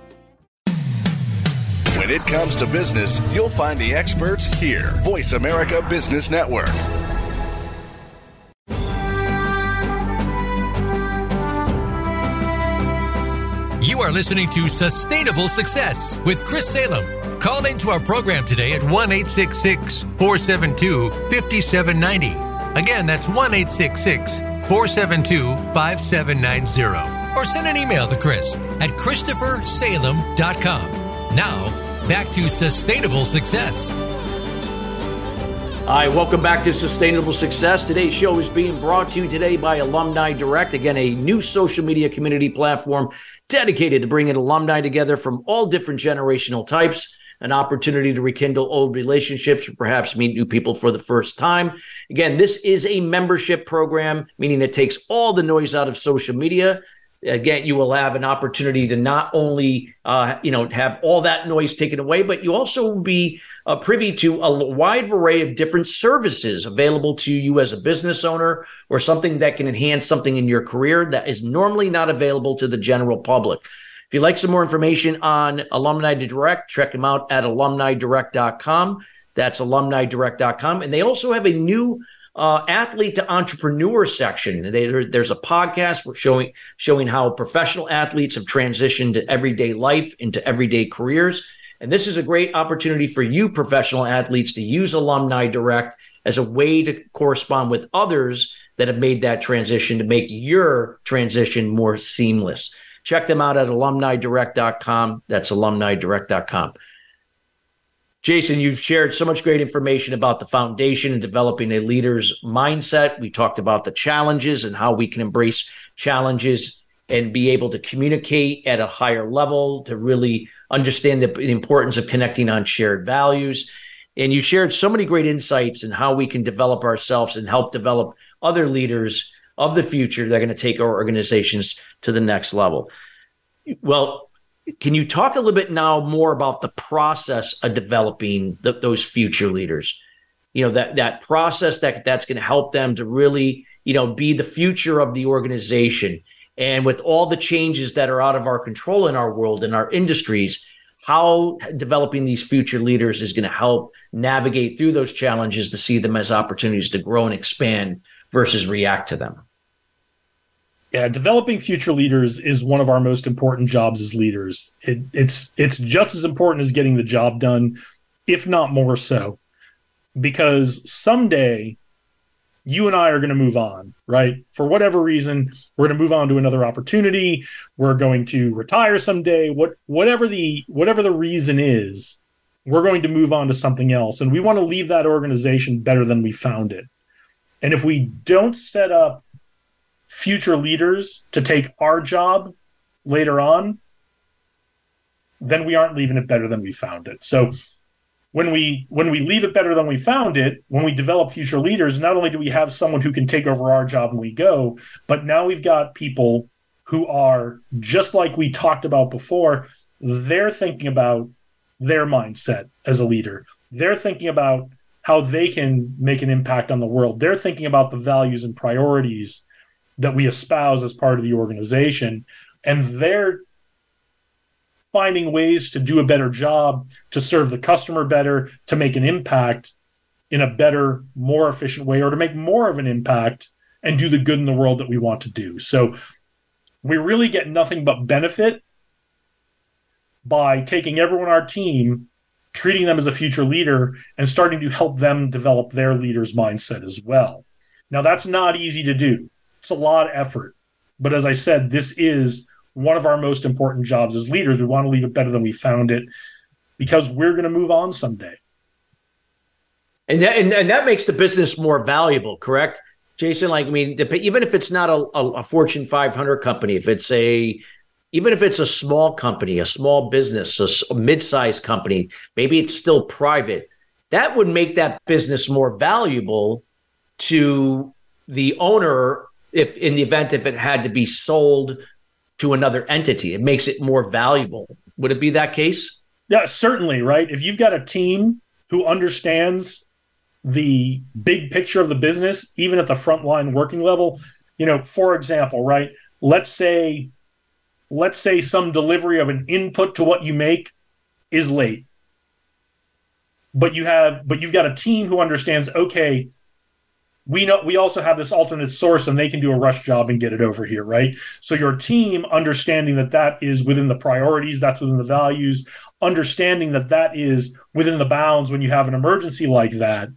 [SPEAKER 4] It comes to business, you'll find the experts here. Voice America Business Network.
[SPEAKER 3] You are listening to Sustainable Success with Chris Salem. Call into our program today at 1 472 5790. Again, that's 1 472 5790. Or send an email to Chris at ChristopherSalem.com. Now, back to Sustainable Success.
[SPEAKER 1] Hi, welcome back to Sustainable Success. Today's show is being brought to you today by Alumni Direct. Again, a new social media community platform dedicated to bringing alumni together from all different generational types an opportunity to rekindle old relationships or perhaps meet new people for the first time. Again, this is a membership program, meaning it takes all the noise out of social media. Again, you will have an opportunity to not only, uh, you know, have all that noise taken away, but you also will be uh, privy to a wide array of different services available to you as a business owner or something that can enhance something in your career that is normally not available to the general public. If you'd like some more information on Alumni Direct, check them out at alumnidirect.com. That's alumnidirect.com. And they also have a new uh, athlete to entrepreneur section. They, there's a podcast showing showing how professional athletes have transitioned to everyday life into everyday careers. And this is a great opportunity for you professional athletes to use Alumni Direct as a way to correspond with others that have made that transition to make your transition more seamless. Check them out at alumnidirect.com. That's alumnidirect.com. Jason, you've shared so much great information about the foundation and developing a leader's mindset. We talked about the challenges and how we can embrace challenges and be able to communicate at a higher level to really understand the importance of connecting on shared values. And you shared so many great insights in how we can develop ourselves and help develop other leaders of the future that are going to take our organizations to the next level. Well, can you talk a little bit now more about the process of developing the, those future leaders? You know that that process that that's going to help them to really you know be the future of the organization. And with all the changes that are out of our control in our world and our industries, how developing these future leaders is going to help navigate through those challenges to see them as opportunities to grow and expand versus react to them.
[SPEAKER 2] Yeah, developing future leaders is one of our most important jobs as leaders. It, it's it's just as important as getting the job done, if not more so, because someday you and I are going to move on, right? For whatever reason, we're going to move on to another opportunity. We're going to retire someday. What whatever the whatever the reason is, we're going to move on to something else, and we want to leave that organization better than we found it. And if we don't set up future leaders to take our job later on, then we aren't leaving it better than we found it. So when we when we leave it better than we found it, when we develop future leaders, not only do we have someone who can take over our job when we go, but now we've got people who are just like we talked about before, they're thinking about their mindset as a leader. They're thinking about how they can make an impact on the world. They're thinking about the values and priorities that we espouse as part of the organization. And they're finding ways to do a better job, to serve the customer better, to make an impact in a better, more efficient way, or to make more of an impact and do the good in the world that we want to do. So we really get nothing but benefit by taking everyone on our team, treating them as a future leader, and starting to help them develop their leader's mindset as well. Now, that's not easy to do. It's a lot of effort. But as I said, this is one of our most important jobs as leaders. We want to leave it better than we found it because we're going to move on someday.
[SPEAKER 1] And that, and, and that makes the business more valuable, correct? Jason, like, I mean, even if it's not a, a Fortune 500 company, if it's a, even if it's a small company, a small business, a, a mid-sized company, maybe it's still private, that would make that business more valuable to the owner if in the event if it had to be sold to another entity it makes it more valuable. Would it be that case?
[SPEAKER 2] Yeah certainly right? If you've got a team who understands the big picture of the business even at the frontline working level you know for example right let's say let's say some delivery of an input to what you make is late. But you have but you've got a team who understands okay we know we also have this alternate source and they can do a rush job and get it over here right? So your team understanding that that is within the priorities that's within the values understanding that that is within the bounds when you have an emergency like that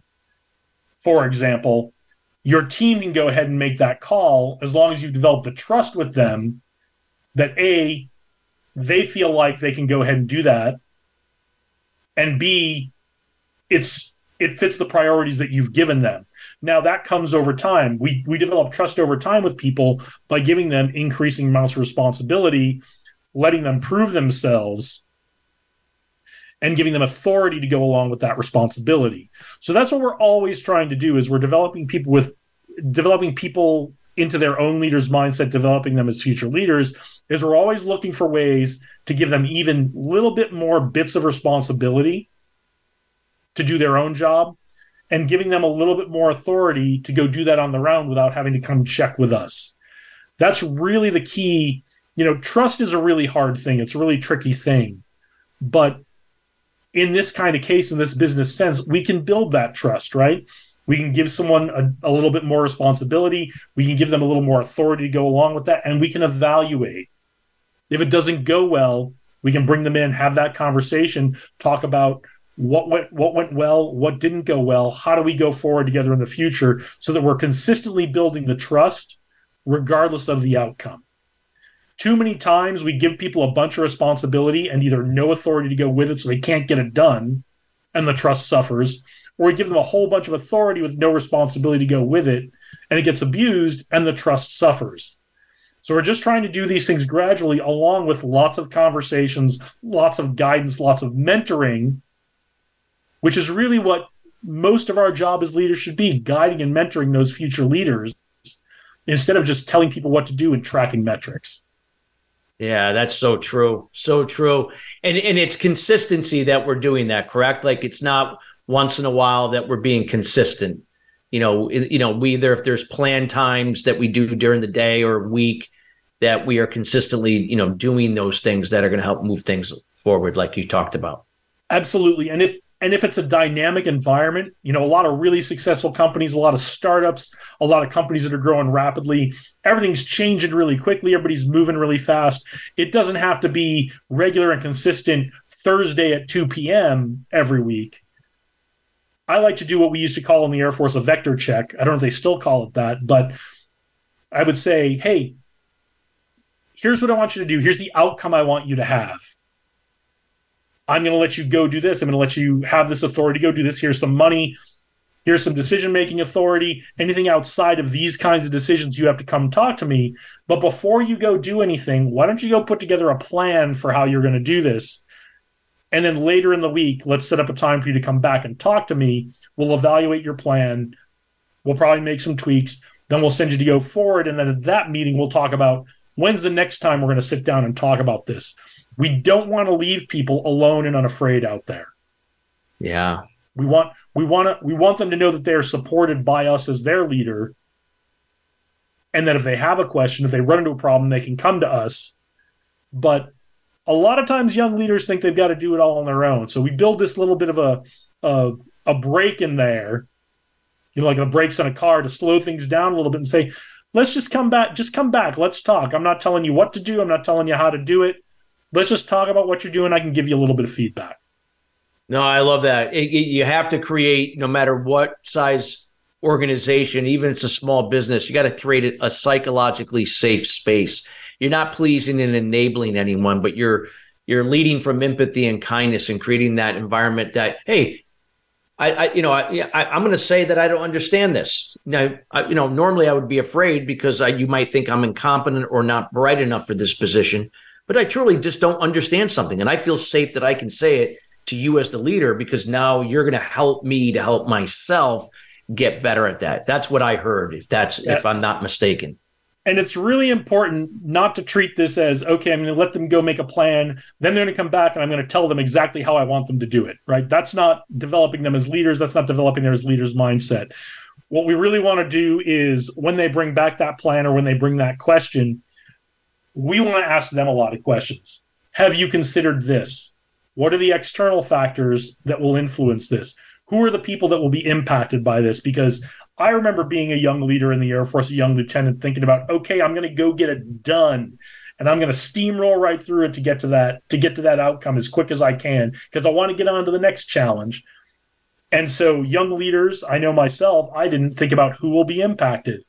[SPEAKER 2] for example your team can go ahead and make that call as long as you've developed the trust with them that a they feel like they can go ahead and do that and b it's it fits the priorities that you've given them now that comes over time. We we develop trust over time with people by giving them increasing amounts of responsibility, letting them prove themselves, and giving them authority to go along with that responsibility. So that's what we're always trying to do is we're developing people with developing people into their own leaders mindset developing them as future leaders is we're always looking for ways to give them even a little bit more bits of responsibility to do their own job and giving them a little bit more authority to go do that on their own without having to come check with us. That's really the key. You know, trust is a really hard thing, it's a really tricky thing. But in this kind of case, in this business sense, we can build that trust, right? We can give someone a, a little bit more responsibility. We can give them a little more authority to go along with that. And we can evaluate. If it doesn't go well, we can bring them in, have that conversation, talk about what went what went well what didn't go well how do we go forward together in the future so that we're consistently building the trust regardless of the outcome? Too many times we give people a bunch of responsibility and either no authority to go with it so they can't get it done and the trust suffers or we give them a whole bunch of authority with no responsibility to go with it and it gets abused and the trust suffers. So we're just trying to do these things gradually along with lots of conversations lots of guidance lots of mentoring which is really what most of our job as leaders should be guiding and mentoring those future leaders instead of just telling people what to do and tracking metrics.
[SPEAKER 1] Yeah, that's so true. So true. And and it's consistency that we're doing that, correct? Like it's not once in a while that we're being consistent. You know, you know, we either if there's planned times that we do during the day or week that we are consistently, you know, doing those things that are going to help move things forward like you talked about.
[SPEAKER 2] Absolutely. And if and if it's a dynamic environment, you know, a lot of really successful companies, a lot of startups, a lot of companies that are growing rapidly, everything's changing really quickly, everybody's moving really fast. It doesn't have to be regular and consistent Thursday at 2 p.m. every week. I like to do what we used to call in the Air Force a vector check. I don't know if they still call it that, but I would say, hey, here's what I want you to do. Here's the outcome I want you to have I'm going to let you go do this. I'm going to let you have this authority go do this. Here's some money. Here's some decision making authority. Anything outside of these kinds of decisions, you have to come talk to me. But before you go do anything, why don't you go put together a plan for how you're going to do this? And then later in the week, let's set up a time for you to come back and talk to me. We'll evaluate your plan. We'll probably make some tweaks. Then we'll send you to go forward. And then at that meeting, we'll talk about when's the next time we're going to sit down and talk about this we don't want to leave people alone and unafraid out there.
[SPEAKER 1] Yeah.
[SPEAKER 2] We want we want to we want them to know that they are supported by us as their leader. And that if they have a question, if they run into a problem, they can come to us. But a lot of times young leaders think they've got to do it all on their own. So we build this little bit of a a, a break in there, you know, like the brakes on a car to slow things down a little bit and say, let's just come back, just come back, let's talk. I'm not telling you what to do, I'm not telling you how to do it let's just talk about what you're doing. I can give you a little bit of feedback.
[SPEAKER 1] No, I love that. It, it, you have to create, no matter what size organization, even if it's a small business, you got to create a psychologically safe space. You're not pleasing and enabling anyone, but you're you're leading from empathy and kindness and creating that environment that hey I, I, you know, I, I am going to say that I don't understand this. Now, I, you know, normally I would be afraid because I, you might think I'm incompetent or not bright enough for this position but I truly just don't understand something. And I feel safe that I can say it to you as the leader because now you're going to help me to help myself get better at that. That's what I heard, if that's yeah. if I'm not mistaken.
[SPEAKER 2] And it's really important not to treat this as okay, I'm going to let them go make a plan. Then they're going to come back and I'm going to tell them exactly how I want them to do it, right? That's not developing them as leaders. That's not developing their as leaders mindset. What we really want to do is when they bring back that plan or when they bring that question, we want to ask them a lot of questions. Have you considered this? What are the external factors that will influence this? who are the people that will be impacted by this? Because I remember being a young leader in the Air Force, a young lieutenant, thinking about, okay, I'm going to go get it done and I'm going to steamroll right through it to get to that to get to that outcome as quick as I can because I want to get on to the next challenge. And so, young leaders, I know myself, I didn't think about who will be impacted.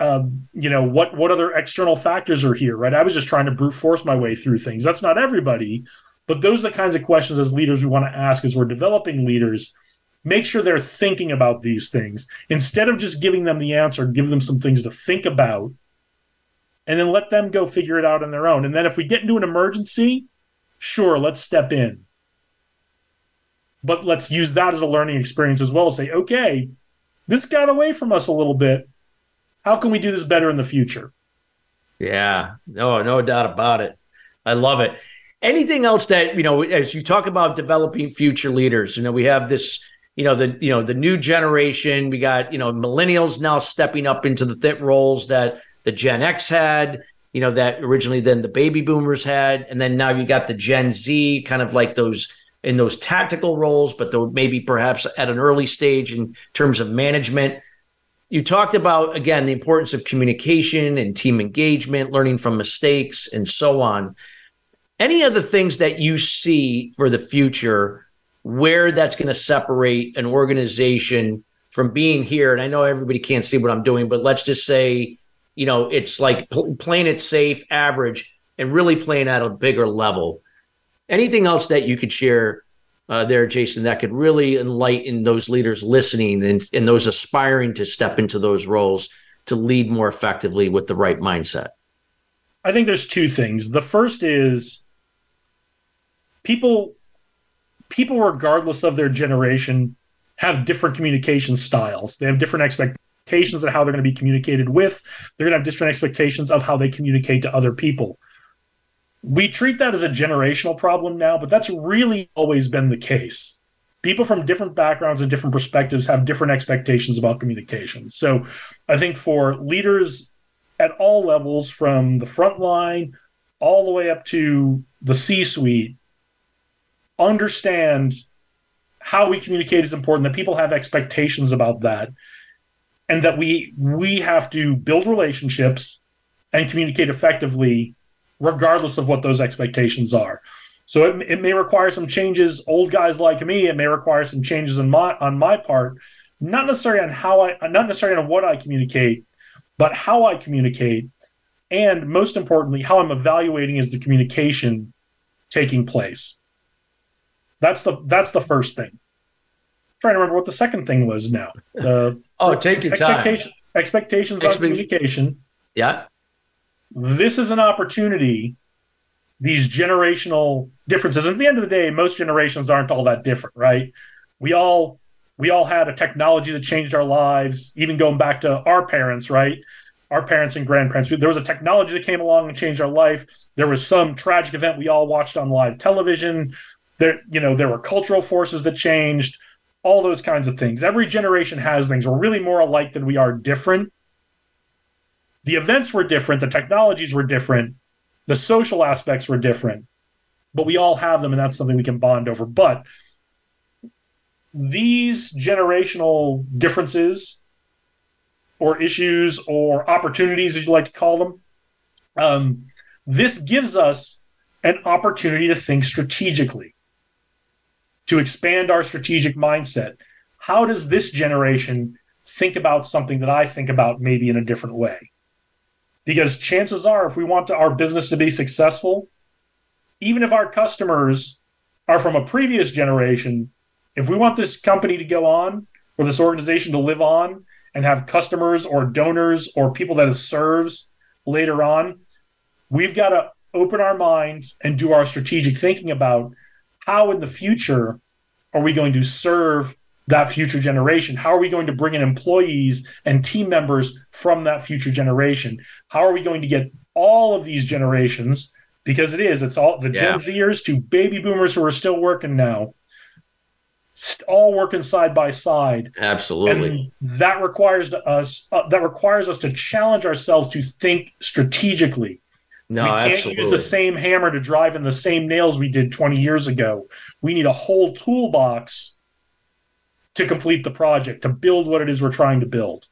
[SPEAKER 2] Um, you know what what other external factors are here, right? I was just trying to brute force my way through things. That's not everybody, but those are the kinds of questions as leaders we want to ask as we're developing leaders. Make sure they're thinking about these things instead of just giving them the answer. Give them some things to think about and then let them go figure it out on their own. And then if we get into an emergency, sure, let's step in. But let's use that as a learning experience as well. Say, okay, this got away from us a little bit. How can we do this better in the future?
[SPEAKER 1] Yeah, no, no doubt about it. I love it. Anything else that you know, as you talk about developing future leaders, you know, we have this, you know, the you know the new generation. We got you know millennials now stepping up into the th- roles that the Gen X had, you know, that originally then the baby boomers had. And then now you got the Gen Z, kind of like those in those tactical roles, but though maybe perhaps at an early stage in terms of management. You talked about, again, the importance of communication and team engagement, learning from mistakes, and so on. Any other things that you see for the future where that's going to separate an organization from being here? And I know everybody can't see what I'm doing, but let's just say you know, it's like pl- playing it safe, average, and really playing at a bigger level. Anything else that you could share uh, there, Jason, that could really enlighten those leaders listening and, and those aspiring to step into those roles to lead more effectively with the right mindset?
[SPEAKER 2] I think there's two things. The first is people people regardless of their generation have different communication styles. They have different expectations expectations of how they're going to be communicated with. They're going to have different expectations of how they communicate to other people. We treat that as a generational problem now, but that's really always been the case. People from different backgrounds and different perspectives have different expectations about communication. So I think for leaders at all levels, from the front line all the way up to the C suite, understand how we communicate is important, that people have expectations about that and that we we have to build relationships and communicate effectively regardless of what those expectations are so it, it may require some changes old guys like me it may require some changes in my on my part not necessarily on how i not necessarily on what i communicate but how i communicate and most importantly how i'm evaluating is the communication taking place that's the that's the first thing trying to remember what the second thing was now. Uh,
[SPEAKER 1] oh, take your
[SPEAKER 2] expectation,
[SPEAKER 1] time.
[SPEAKER 2] Expectations Expect- on communication.
[SPEAKER 1] Yeah.
[SPEAKER 2] This is an opportunity. These generational differences. At the end of the day, most generations aren't all that different, right? We all we all had a technology that changed our lives, even going back to our parents, right? Our parents and grandparents. There was a technology that came along and changed our life. There was some tragic event we all watched on live television. There, you know, there were cultural forces that changed all those kinds of things. Every generation has things. We're really more alike than we are different. The events were different, the technologies were different, the social aspects were different, but we all have them, and that's something we can bond over. But these generational differences or issues or opportunities, as you like to call them, um, this gives us an opportunity to think strategically to expand our strategic mindset. How does this generation think about something that I think about maybe in a different way? Because chances are, if we want to, our business to be successful, even if our customers are from a previous generation, if we want this company to go on or this organization to live on and have customers or donors or people that it serves later on, we've got to open our mind and do our strategic thinking about how in the future are we going to serve that future generation? How are we going to bring in employees and team members from that future generation? How are we going to get all of these generations? Because it is, it's all the yeah. Gen Zers to baby boomers who are still working now, all working side by side.
[SPEAKER 1] Absolutely.
[SPEAKER 2] And that requires us uh, that requires us to challenge ourselves to think strategically,
[SPEAKER 1] No,
[SPEAKER 2] we can't
[SPEAKER 1] absolutely.
[SPEAKER 2] use the same hammer to drive in the same nails we did 20 years ago. We need a whole toolbox to complete the project, to build what it is we're trying to build.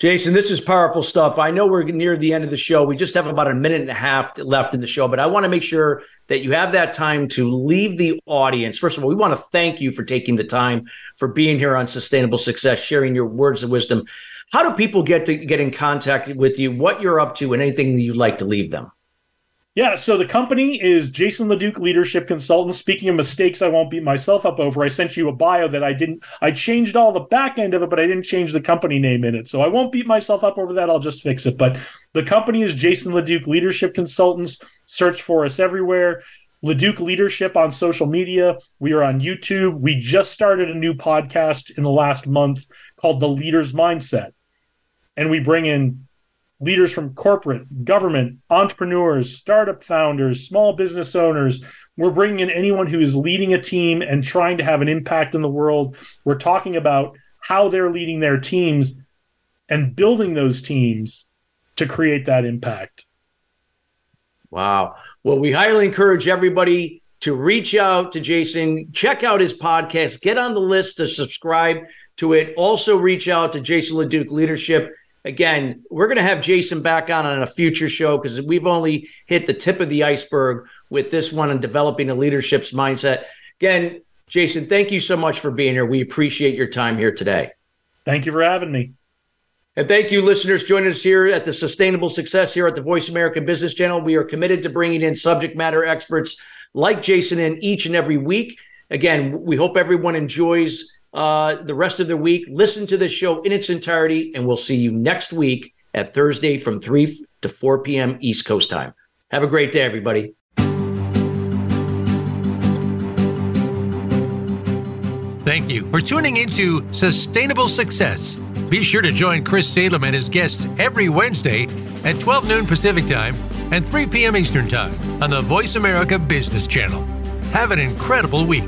[SPEAKER 1] Jason, this is powerful stuff. I know we're near the end of the show. We just have about a minute and a half left in the show, but I want to make sure that you have that time to leave the audience. First of all, we want to thank you for taking the time for being here on Sustainable Success, sharing your words of wisdom. How do people get to get in contact with you, what you're up to, and anything you'd like to leave them?
[SPEAKER 2] Yeah, so the company is Jason LeDuc Leadership Consultant. Speaking of mistakes, I won't beat myself up over. I sent you a bio that I didn't. I changed all the back end of it, but I didn't change the company name in it. So I won't beat myself up over that. I'll just fix it. But the company is Jason LeDuc Leadership Consultants. Search for us everywhere. LeDuc Leadership on social media. We are on YouTube. We just started a new podcast in the last month called The Leader's Mindset, and we bring in leaders from corporate, government, entrepreneurs, startup founders, small business owners. We're bringing in anyone who is leading a team and trying to have an impact in the world. We're talking about how they're leading their teams and building those teams to create that impact.
[SPEAKER 1] Wow. Well, we highly encourage everybody to reach out to Jason, check out his podcast, get on the list to subscribe to it. Also, reach out to Jason LeDuc Leadership again, we're going to have Jason back on on a future show because we've only hit the tip of the iceberg with this one and developing a leadership's mindset. Again, Jason, thank you so much for being here. We appreciate your time here today.
[SPEAKER 2] Thank you for having me.
[SPEAKER 1] And thank you, listeners, joining us here at the Sustainable Success here at the Voice American Business Channel. We are committed to bringing in subject matter experts like Jason in each and every week. Again, we hope everyone enjoys uh, the rest of the week. Listen to this show in its entirety, and we'll see you next week at Thursday from 3 to 4 p.m. East Coast time. Have a great day, everybody.
[SPEAKER 3] Thank you for tuning into Sustainable Success. Be sure to join Chris Salem and his guests every Wednesday at 12 noon Pacific Time and 3 p.m. Eastern Time on the Voice America Business Channel. Have an incredible week.